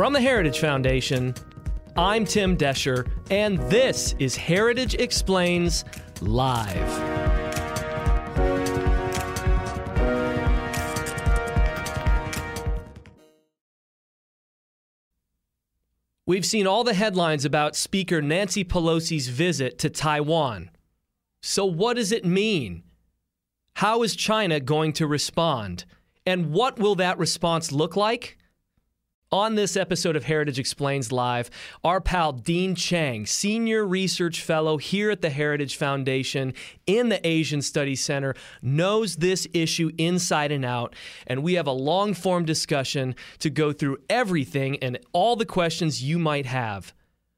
From the Heritage Foundation, I'm Tim Doescher, and this is Heritage Explains Live. We've seen all the headlines about Speaker Nancy Pelosi's visit to Taiwan. So, what does it mean? How is China going to respond? And what will that response look like? On this episode of Heritage Explains Live, our pal Dean Cheng, Senior Research Fellow here at the Heritage Foundation in the Asian Studies Center, knows this issue inside and out. And we have a long form discussion to go through everything and all the questions you might have.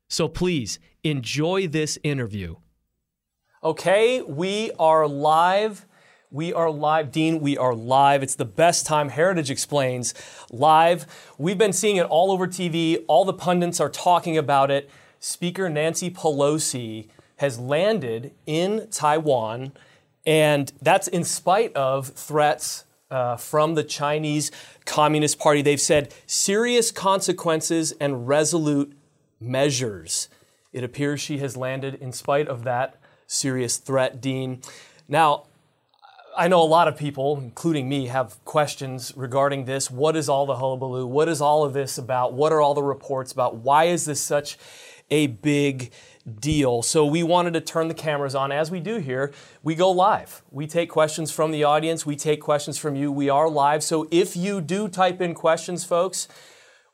So please enjoy this interview. Okay, we are live we are live. Dean, we are live. It's the best time. Heritage Explains live. We've been seeing it all over TV. All the pundits are talking about it. Speaker Nancy Pelosi has landed in Taiwan, and that's in spite of threats uh, from the Chinese Communist Party. They've said serious consequences and resolute measures. It appears she has landed in spite of that serious threat, Dean. Now, I know a lot of people, including me, have questions regarding this. What is all the hullabaloo? What is all of this about? What are all the reports about? Why is this such a big deal? So we wanted to turn the cameras on. As we do here, we go live. We take questions from the audience. We take questions from you. We are live. So if you do type in questions, folks,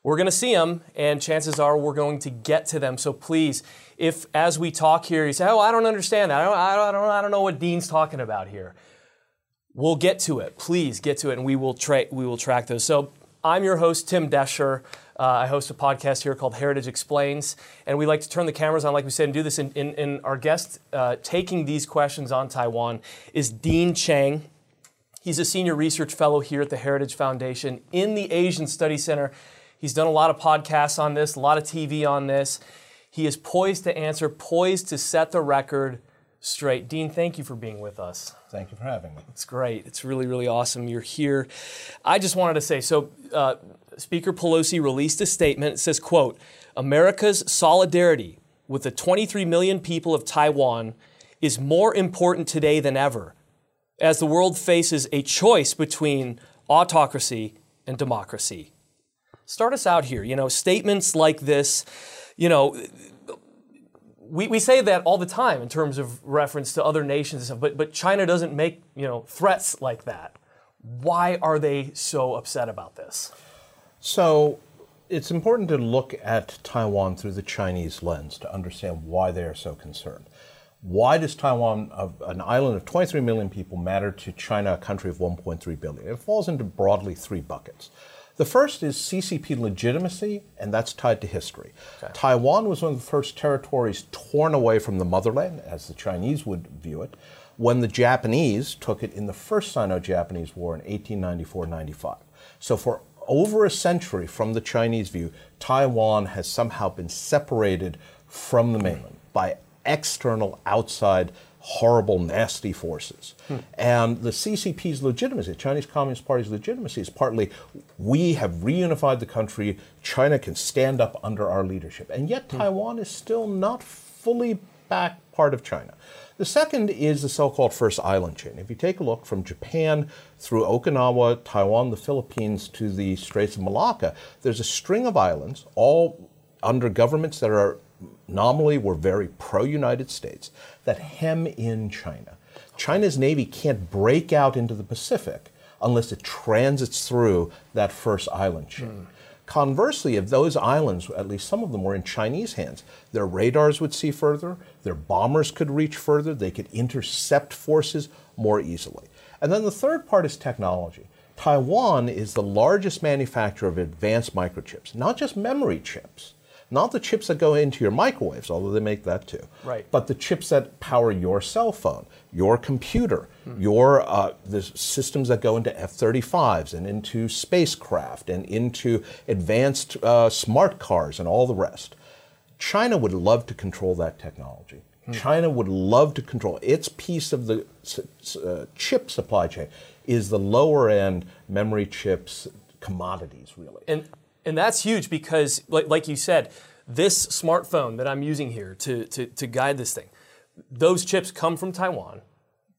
we're going to see them, and chances are we're going to get to them. So please, if as we talk here, you say, "Oh, I don't understand that. I don't, I don't, I don't know what Dean's talking about here." We'll get to it. Please get to it, and we will tra- we will track those. So I'm your host, Tim Doescher. Uh, I host a podcast here called Heritage Explains, and we like to turn the cameras on, like we said, and do this. In our guest uh, taking these questions on Taiwan is Dean Cheng. He's a senior research fellow here at the Heritage Foundation in the Asian Studies Center. He's done a lot of podcasts on this, a lot of TV on this. He is poised to answer, poised to set the record straight. Dean, thank you for being with us. Thank you for having me. It's great. It's really, really awesome you're here. I just wanted to say so. Uh, Speaker Pelosi released a statement. It says, "quote America's solidarity with the 23 million people of Taiwan is more important today than ever, as the world faces a choice between autocracy and democracy." Start us out here. You know, statements like this. You know, we, we say that all the time in terms of reference to other nations and stuff, but, but China doesn't make you know threats like that. Why are they so upset about this? So it's important to look at Taiwan through the Chinese lens to understand why they are so concerned. Why does Taiwan, an island of 23 million people, matter to China, a country of 1.3 billion? It falls into broadly three buckets. The first is CCP legitimacy, and that's tied to history. Okay. Taiwan was one of the first territories torn away from the motherland, as the Chinese would view it, when the Japanese took it in the first Sino Japanese War in 1894 95. So, for over a century from the Chinese view, Taiwan has somehow been separated from the mainland by external, outside horrible, nasty forces. Hmm. And the CCP's legitimacy, the Chinese Communist Party's legitimacy, is partly we have reunified the country, China can stand up under our leadership. And yet, hmm. Taiwan is still not fully back part of China. The second is the so called First Island chain. If you take a look from Japan through Okinawa, Taiwan, the Philippines to the Straits of Malacca, there's a string of islands, all under governments that are nominally were very pro United States that hem in China. China's Navy can't break out into the Pacific unless it transits through that first island chain. Mm. Conversely, if those islands, at least some of them, were in Chinese hands, their radars would see further, their bombers could reach further, they could intercept forces more easily. And then the third part is technology. Taiwan is the largest manufacturer of advanced microchips, not just memory chips not the chips that go into your microwaves, although they make that too. Right. But the chips that power your cell phone, your computer, hmm. your uh, the systems that go into F-35s and into spacecraft and into advanced uh, smart cars and all the rest. China would love to control that technology. China would love to control its piece of the uh, chip supply chain is the lower end memory chips commodities really. And and that's huge because like, like you said, this smartphone that I'm using here to, to, to guide this thing, those chips come from Taiwan,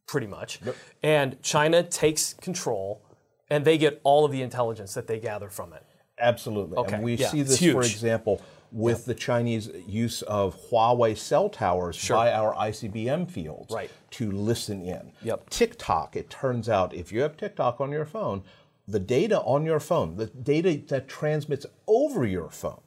pretty much. Yep. And China takes control and they get all of the intelligence that they gather from it. Absolutely. Okay. And we yeah, see this, for example, with yep. the Chinese use of Huawei cell towers sure. by our ICBM fields right. to listen in. Yep. TikTok, it turns out, if you have TikTok on your phone, the data on your phone, the data that transmits over your phone,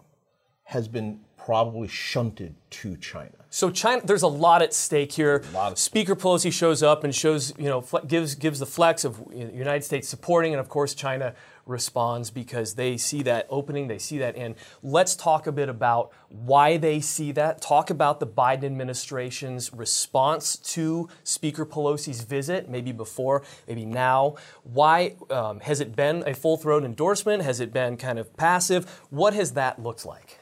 has been probably shunted to China. So China, there's a lot at stake here. Speaker Pelosi shows up and shows, you know, gives gives the flex of the United States supporting, and of course China responds because they see that opening, they see that in. Let's talk a bit about why they see that. Talk about the Biden administration's response to Speaker Pelosi's visit, maybe before, maybe now. Why um, has it been a full throat endorsement? Has it been kind of passive? What has that looked like?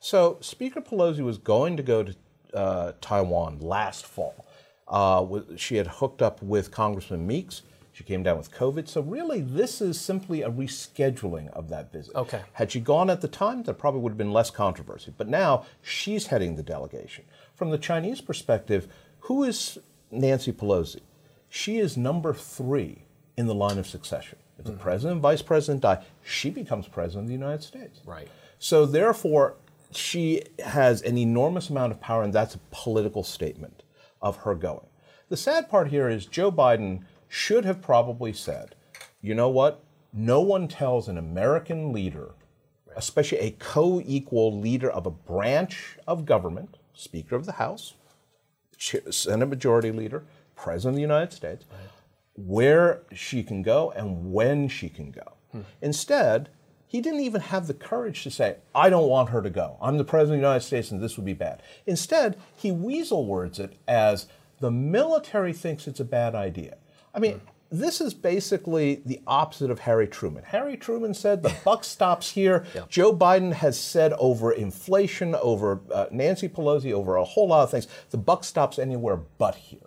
So Speaker Pelosi was going to go to uh, Taiwan last fall. Uh, she had hooked up with Congressman Meeks. She came down with COVID. So really, this is simply a rescheduling of that visit. Okay. Had she gone at the time, there probably would have been less controversy. But now she's heading the delegation. From the Chinese perspective, who is Nancy Pelosi? She is number three in the line of succession. If the mm-hmm. president and vice president die, she becomes president of the United States. Right. So therefore, she has an enormous amount of power, and that's a political statement of her going. The sad part here is Joe Biden should have probably said, you know what? No one tells an American leader, especially a co equal leader of a branch of government, Speaker of the House, Senate Majority Leader, President of the United States, right. where she can go and when she can go. Hmm. Instead, he didn't even have the courage to say, I don't want her to go. I'm the President of the United States and this would be bad. Instead, he weasel words it as the military thinks it's a bad idea. I mean, this is basically the opposite of Harry Truman. Harry Truman said the buck stops here. Yeah. Joe Biden has said over inflation, over uh, Nancy Pelosi, over a whole lot of things, the buck stops anywhere but here.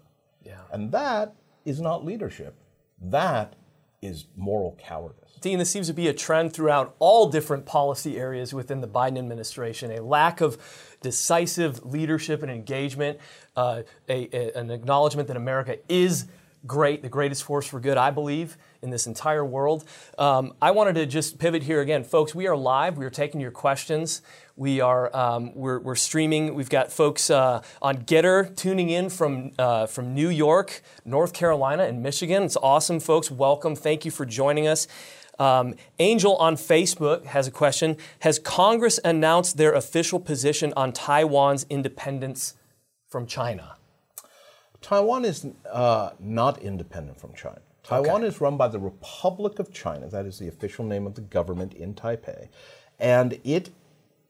Yeah. And that is not leadership. That is moral cowardice. Dean, this seems to be a trend throughout all different policy areas within the Biden administration a lack of decisive leadership and engagement, uh, a, a, an acknowledgement that America is great, the greatest force for good, I believe, in this entire world. Um, I wanted to just pivot here again. Folks, we are live. We are taking your questions. We are um, we're, we're, streaming. We've got folks uh, on Gettr tuning in from uh, from New York, North Carolina, and Michigan. It's awesome, folks. Welcome. Thank you for joining us. Um, Angel on Facebook has a question Has Congress announced their official position on Taiwan's independence from China? Taiwan is uh, not independent from China. Taiwan okay. is run by the Republic of China, that is the official name of the government in Taipei. And it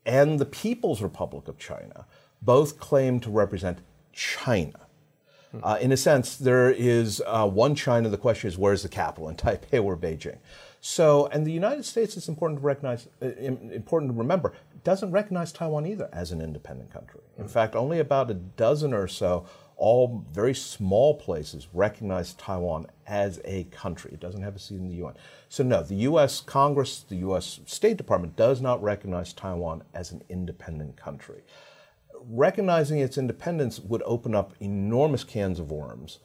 and the People's Republic of China both claim to represent China. Hmm. Uh, in a sense, there is uh, one China. The question is, where's the capital? In Taipei or Beijing? So, and the United States, it's important to recognize, uh, important to remember, doesn't recognize Taiwan either as an independent country. In mm-hmm. fact, only about a dozen or so, all very small places, recognize Taiwan as a country. It doesn't have a seat in the UN. So, no, the US Congress, the US State Department does not recognize Taiwan as an independent country. Recognizing its independence would open up enormous cans of worms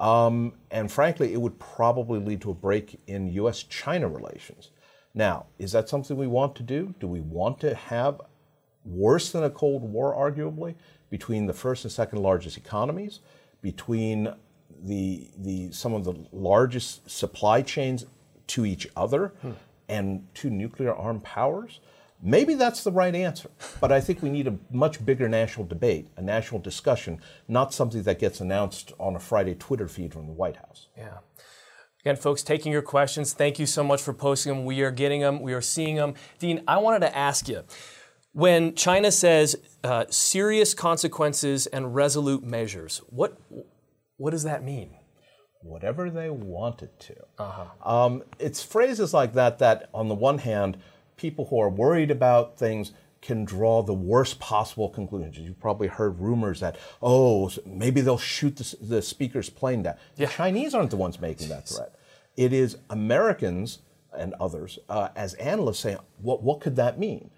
um, and frankly, it would probably lead to a break in US China relations. Now, is that something we want to do? Do we want to have worse than a Cold War, arguably, between the first and second largest economies, between the, the, some of the largest supply chains to each other, hmm. and two nuclear armed powers? Maybe that's the right answer, but I think we need a much bigger national debate, a national discussion, not something that gets announced on a Friday Twitter feed from the White House. Yeah. Again, folks, taking your questions. Thank you so much for posting them. We are getting them, we are seeing them. Dean, I wanted to ask you when China says uh, serious consequences and resolute measures, what, what does that mean? Whatever they want it to. Uh-huh. Um, it's phrases like that that, on the one hand, people who are worried about things can draw the worst possible conclusions. You've probably heard rumors that, oh, maybe they'll shoot the, the speaker's plane down. Yeah. The Chinese aren't the ones making that threat. It is Americans and others uh, as analysts saying, what, what could that mean?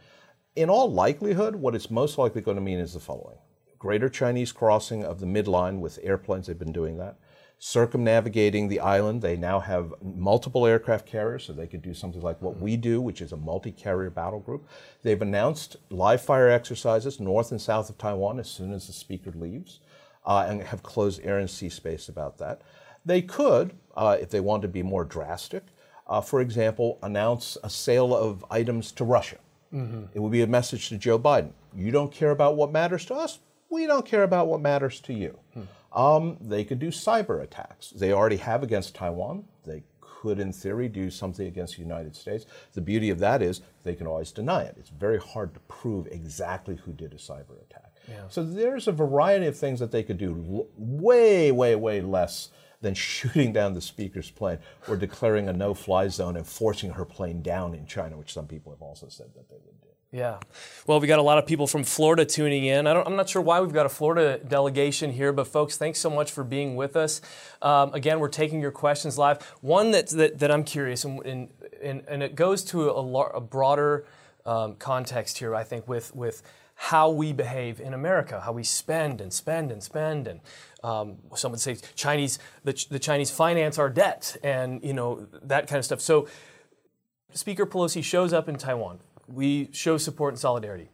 In all likelihood, what it's most likely going to mean is the following greater Chinese crossing of the midline with airplanes, they've been doing that circumnavigating the island. They now have multiple aircraft carriers, so they could do something like what we do, which is a multi carrier battle group. They've announced live fire exercises north and south of Taiwan as soon as the speaker leaves, uh, and have closed air and sea space about that. They could, uh, if they want to be more drastic, uh, for example, announce a sale of items to Russia. Mm-hmm. It would be a message to Joe Biden. You don't care about what matters to us, we don't care about what matters to you. Hmm. Um, they could do cyber attacks. They already have against Taiwan. They could, in theory, do something against the United States. The beauty of that is they can always deny it. It's very hard to prove exactly who did a cyber attack. Yeah. So there's a variety of things that they could do way, way, way less than shooting down the speaker's plane or declaring a no fly zone and forcing her plane down in China, which some people have also said that they would do. Yeah. Well, we got a lot of people from Florida tuning in. I am not sure why we've got a Florida delegation here, but folks, thanks so much for being with us. Um, again, we're taking your questions live. One that, that, that I'm curious, and, and, and, it goes to a, a broader um, context here, I think, with, with how we behave in America, how we spend and spend and spend. And um, some would say Chinese, the, the Chinese finance our debt and, you know, that kind of stuff. So Speaker Pelosi shows up in Taiwan we show support and solidarity.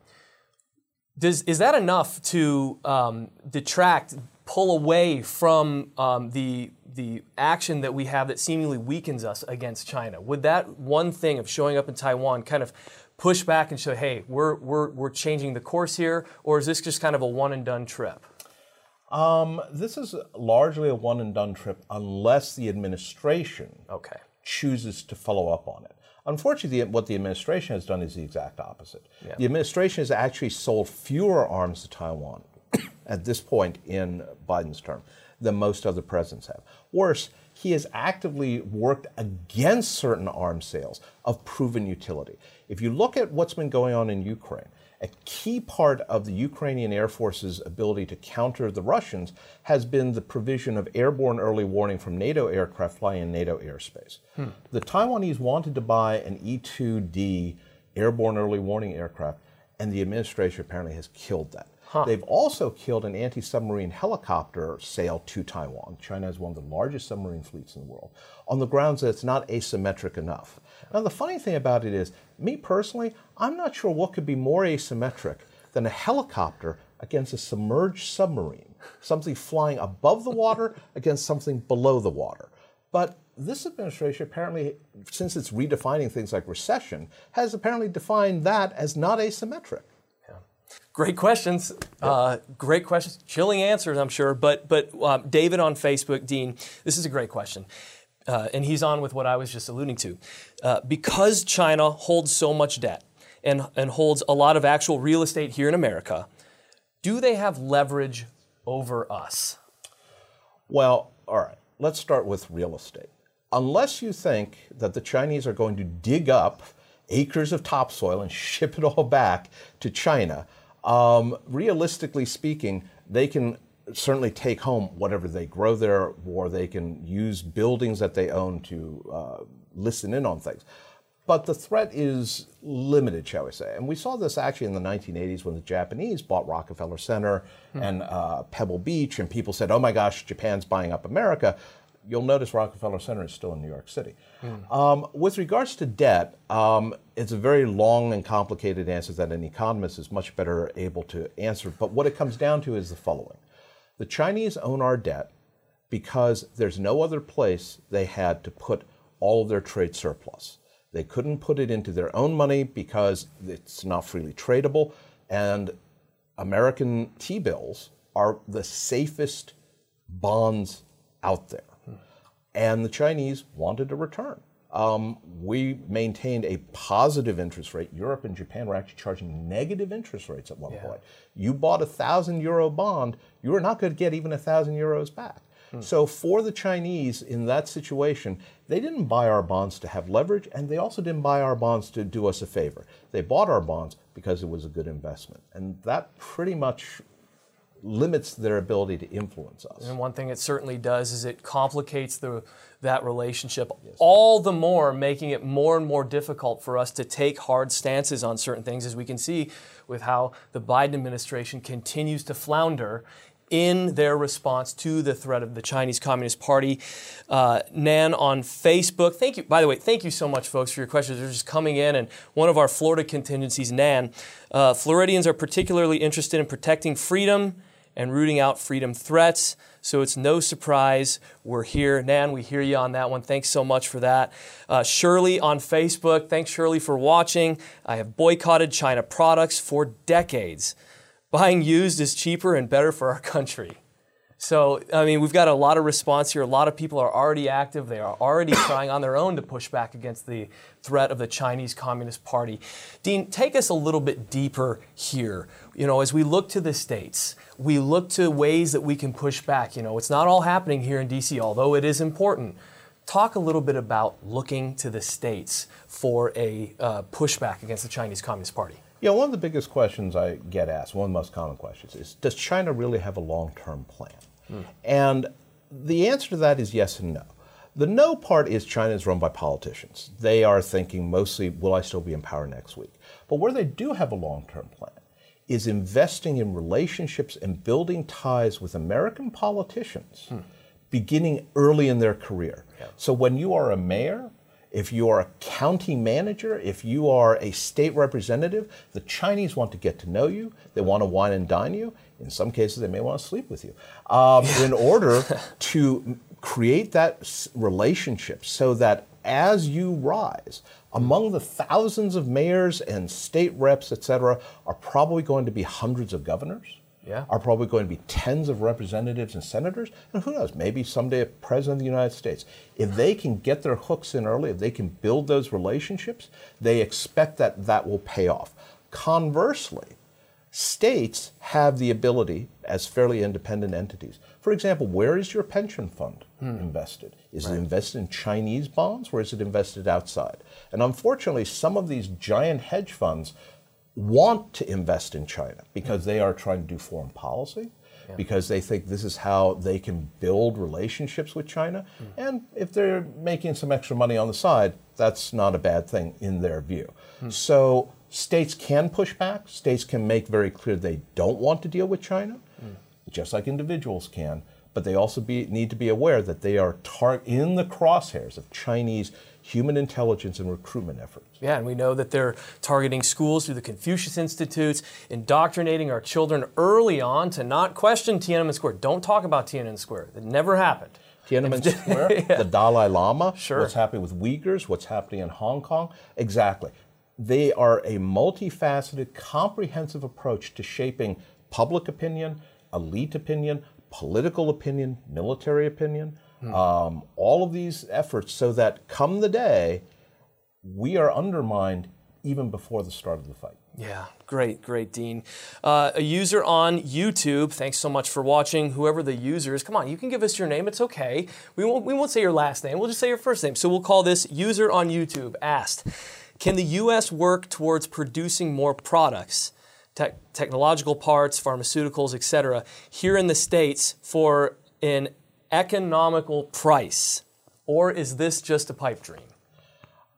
Does, is that enough to um, detract, pull away from um, the, the action that we have that seemingly weakens us against China? Would that one thing of showing up in Taiwan kind of push back and show, hey, we're, we're, we're changing the course here, or is this just kind of a one and done trip? Um, this is largely a one and done trip unless the administration okay. chooses to follow up on it. Unfortunately, what the administration has done is the exact opposite. Yeah. The administration has actually sold fewer arms to Taiwan at this point in Biden's term than most other presidents have. Worse, he has actively worked against certain arms sales of proven utility. If you look at what's been going on in Ukraine, a key part of the Ukrainian Air Force's ability to counter the Russians has been the provision of airborne early warning from NATO aircraft flying in NATO airspace. Hmm. The Taiwanese wanted to buy an E 2D airborne early warning aircraft, and the administration apparently has killed that. Huh. They've also killed an anti submarine helicopter sale to Taiwan. China has one of the largest submarine fleets in the world on the grounds that it's not asymmetric enough. Now, the funny thing about it is, me personally, I'm not sure what could be more asymmetric than a helicopter against a submerged submarine, something flying above the water against something below the water. But this administration apparently, since it's redefining things like recession, has apparently defined that as not asymmetric. Great questions. Uh, great questions. Chilling answers, I'm sure. But but uh, David on Facebook, Dean, this is a great question uh, and he's on with what I was just alluding to. Uh, because China holds so much debt and, and holds a lot of actual real estate here in America, do they have leverage over us? Well, all right, let's start with real estate. Unless you think that the Chinese are going to dig up acres of topsoil and ship it all back to China, um, realistically speaking, they can certainly take home whatever they grow there, or they can use buildings that they own to uh, listen in on things. But the threat is limited, shall we say. And we saw this actually in the 1980s when the Japanese bought Rockefeller Center hmm. and uh, Pebble Beach, and people said, oh my gosh, Japan's buying up America. You'll notice Rockefeller Center is still in New York City. Hmm. Um, with regards to debt, um, it's a very long and complicated answer that an economist is much better able to answer. But what it comes down to is the following the Chinese own our debt because there's no other place they had to put all of their trade surplus. They couldn't put it into their own money because it's not freely tradable, and American T bills are the safest bonds out there. And the Chinese wanted a return. Um, we maintained a positive interest rate. Europe and Japan were actually charging negative interest rates at one yeah. point. You bought a thousand euro bond, you were not going to get even a thousand euros back. Hmm. So for the Chinese in that situation, they didn't buy our bonds to have leverage, and they also didn't buy our bonds to do us a favor. They bought our bonds because it was a good investment. And that pretty much limits their ability to influence us. And one thing it certainly does is it complicates the that relationship yes. all the more, making it more and more difficult for us to take hard stances on certain things, as we can see with how the Biden administration continues to flounder in their response to the threat of the Chinese Communist Party. Uh, Nan on Facebook. Thank you. By the way, thank you so much, folks, for your questions. They're just coming in. And one of our Florida contingencies, Nan, uh, Floridians are particularly interested in protecting freedom and rooting out freedom threats. So it's no surprise we're here. Nan, we hear you on that one. Thanks so much for that. Uh, Shirley on Facebook. Thanks, Shirley, for watching. I have boycotted China products for decades. Buying used is cheaper and better for our country. So, I mean, we've got a lot of response here. A lot of people are already active. They are already trying on their own to push back against the threat of the Chinese Communist Party. Dean, take us a little bit deeper here. You know, as we look to the states, we look to ways that we can push back. You know, it's not all happening here in DC, although it is important. Talk a little bit about looking to the states for a uh, pushback against the Chinese Communist Party. Yeah, one of the biggest questions I get asked, one of the most common questions, is Does China really have a long term plan? Mm. And the answer to that is yes and no. The no part is China is run by politicians. They are thinking mostly, will I still be in power next week? But where they do have a long term plan is investing in relationships and building ties with American politicians hmm. beginning early in their career. Yeah. So when you are a mayor, if you are a county manager, if you are a state representative, the Chinese want to get to know you. They want to wine and dine you. In some cases, they may want to sleep with you um, in order to create that relationship so that as you rise, among the thousands of mayors and state reps, et cetera, are probably going to be hundreds of governors. Yeah. Are probably going to be tens of representatives and senators, and who knows, maybe someday a president of the United States. If they can get their hooks in early, if they can build those relationships, they expect that that will pay off. Conversely, states have the ability, as fairly independent entities, for example, where is your pension fund hmm. invested? Is right. it invested in Chinese bonds or is it invested outside? And unfortunately, some of these giant hedge funds want to invest in China because they are trying to do foreign policy. Yeah. Because they think this is how they can build relationships with China. Mm. And if they're making some extra money on the side, that's not a bad thing in their view. Mm. So states can push back. States can make very clear they don't want to deal with China, mm. just like individuals can. But they also be, need to be aware that they are tar- in the crosshairs of Chinese human intelligence and recruitment efforts. Yeah, and we know that they're targeting schools through the Confucius Institutes, indoctrinating our children early on to not question Tiananmen Square. Don't talk about Tiananmen Square. It never happened. Tiananmen Square, yeah. the Dalai Lama, sure. what's happening with Uyghurs, what's happening in Hong Kong. Exactly. They are a multifaceted, comprehensive approach to shaping public opinion, elite opinion, political opinion, military opinion, Hmm. Um, all of these efforts so that come the day, we are undermined even before the start of the fight. Yeah, great, great, Dean. Uh, a user on YouTube, thanks so much for watching. Whoever the user is, come on, you can give us your name, it's okay. We won't, we won't say your last name, we'll just say your first name. So we'll call this user on YouTube asked Can the U.S. work towards producing more products? Te- technological parts, pharmaceuticals, etc., here in the States for an economical price? Or is this just a pipe dream?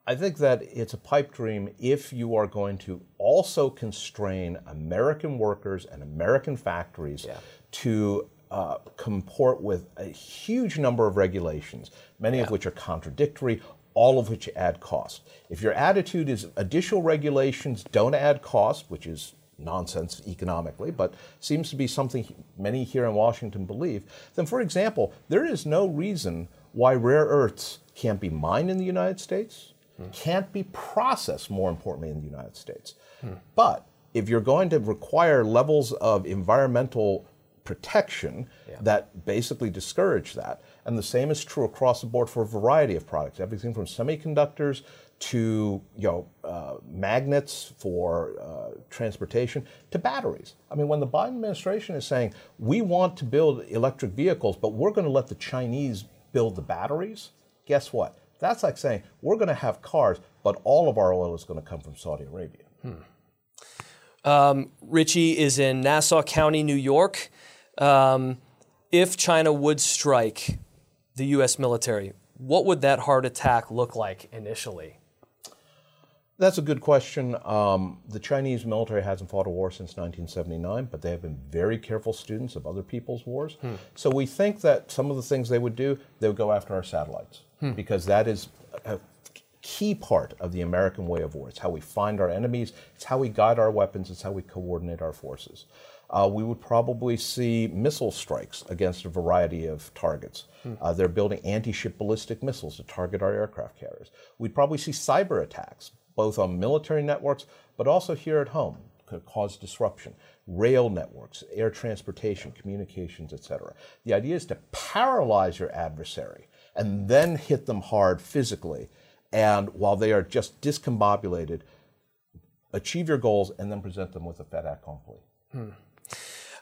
I think that it's a pipe dream if you are going to also constrain American workers and American factories yeah. to uh, comport with a huge number of regulations, many yeah. of which are contradictory, all of which add cost. If your attitude is additional regulations don't add cost, which is nonsense economically, but seems to be something many here in Washington believe, then, for example, there is no reason why rare earths can't be mined in the United States, hmm. can't be processed, more importantly, in the United States. Hmm. But if you're going to require levels of environmental protection yeah. that basically discourage that, and the same is true across the board for a variety of products, everything from semiconductors to you know uh, magnets for uh, transportation to batteries. I mean, when the Biden administration is saying we want to build electric vehicles, but we're going to let the Chinese build the batteries, guess what? That's like saying we're going to have cars, but all of our oil is going to come from Saudi Arabia. Hmm. Um, Richie is in Nassau County, New York. Um, if China would strike the U.S. military, what would that heart attack look like initially? That's a good question. Um, the Chinese military hasn't fought a war since 1979, but they have been very careful students of other people's wars. Hmm. So we think that some of the things they would do, they would go after our satellites, hmm. because that is a key part of the American way of war. It's how we find our enemies, it's how we guide our weapons, it's how we coordinate our forces. Uh, we would probably see missile strikes against a variety of targets. Hmm. Uh, they're building anti ship ballistic missiles to target our aircraft carriers. We'd probably see cyber attacks both on military networks, but also here at home, could cause disruption. Rail networks, air transportation, communications, etc. The idea is to paralyze your adversary and then hit them hard physically. And while they are just discombobulated, achieve your goals and then present them with a fait accompli. Hmm.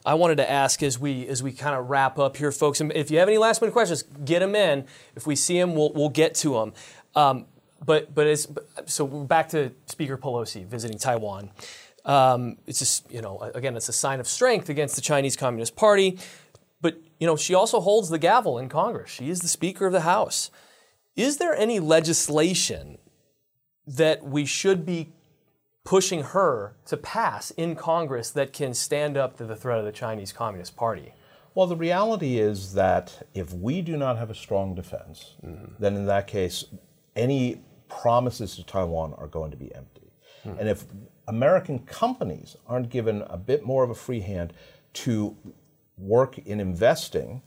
I wanted to ask as we as we kind of wrap up here, folks. And if you have any last minute questions, get them in. If we see them, we'll, we'll get to them. Um, but but as so we're back to Speaker Pelosi visiting Taiwan. Um, it's just you know again it's a sign of strength against the Chinese Communist Party. But you know she also holds the gavel in Congress. She is the Speaker of the House. Is there any legislation that we should be pushing her to pass in Congress that can stand up to the threat of the Chinese Communist Party? Well, the reality is that if we do not have a strong defense, mm-hmm. then in that case, any promises to Taiwan are going to be empty. Hmm. And if American companies aren't given a bit more of a free hand to work in investing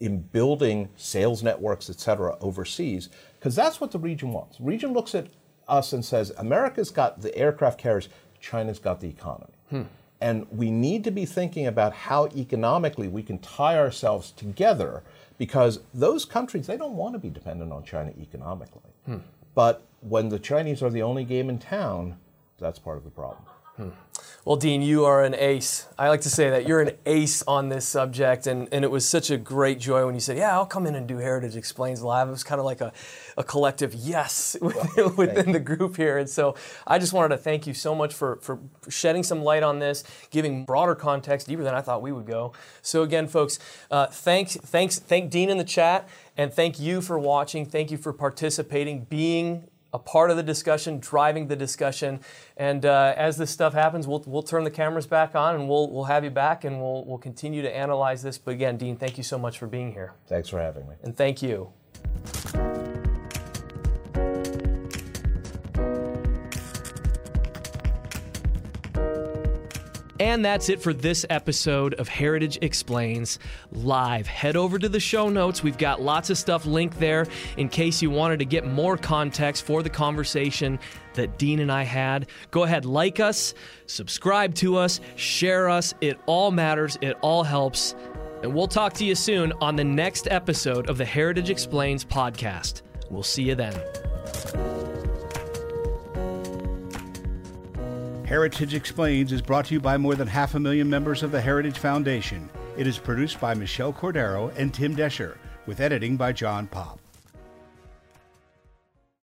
in building sales networks, et cetera, overseas, because that's what the region wants. The region looks at us and says, America's got the aircraft carriers, China's got the economy. Hmm. And we need to be thinking about how economically we can tie ourselves together because those countries, they don't want to be dependent on China economically. Hmm. But when the Chinese are the only game in town, that's part of the problem. Hmm. Well, Dean, you are an ace. I like to say that you're an ace on this subject, and, and it was such a great joy when you said, "Yeah, I'll come in and do Heritage Explains Live." It was kind of like a, a collective yes well, within the group here, and so I just wanted to thank you so much for for shedding some light on this, giving broader context, deeper than I thought we would go. So again, folks, uh, thanks, thanks, thank Dean in the chat, and thank you for watching. Thank you for participating, being a part of the discussion, driving the discussion. And uh, as this stuff happens, we'll, we'll turn the cameras back on and we'll, we'll have you back and we'll, we'll continue to analyze this. But again, Dean, thank you so much for being here. Thanks for having me. And thank you. And that's it for this episode of Heritage Explains Live. Head over to the show notes. We've got lots of stuff linked there in case you wanted to get more context for the conversation that Dean and I had. Go ahead, like us, subscribe to us, share us. It all matters, it all helps. And we'll talk to you soon on the next episode of the Heritage Explains podcast. We'll see you then. Heritage Explains is brought to you by more than half a million members of the Heritage Foundation. It is produced by Michelle Cordero and Tim Doescher, with editing by John Popp.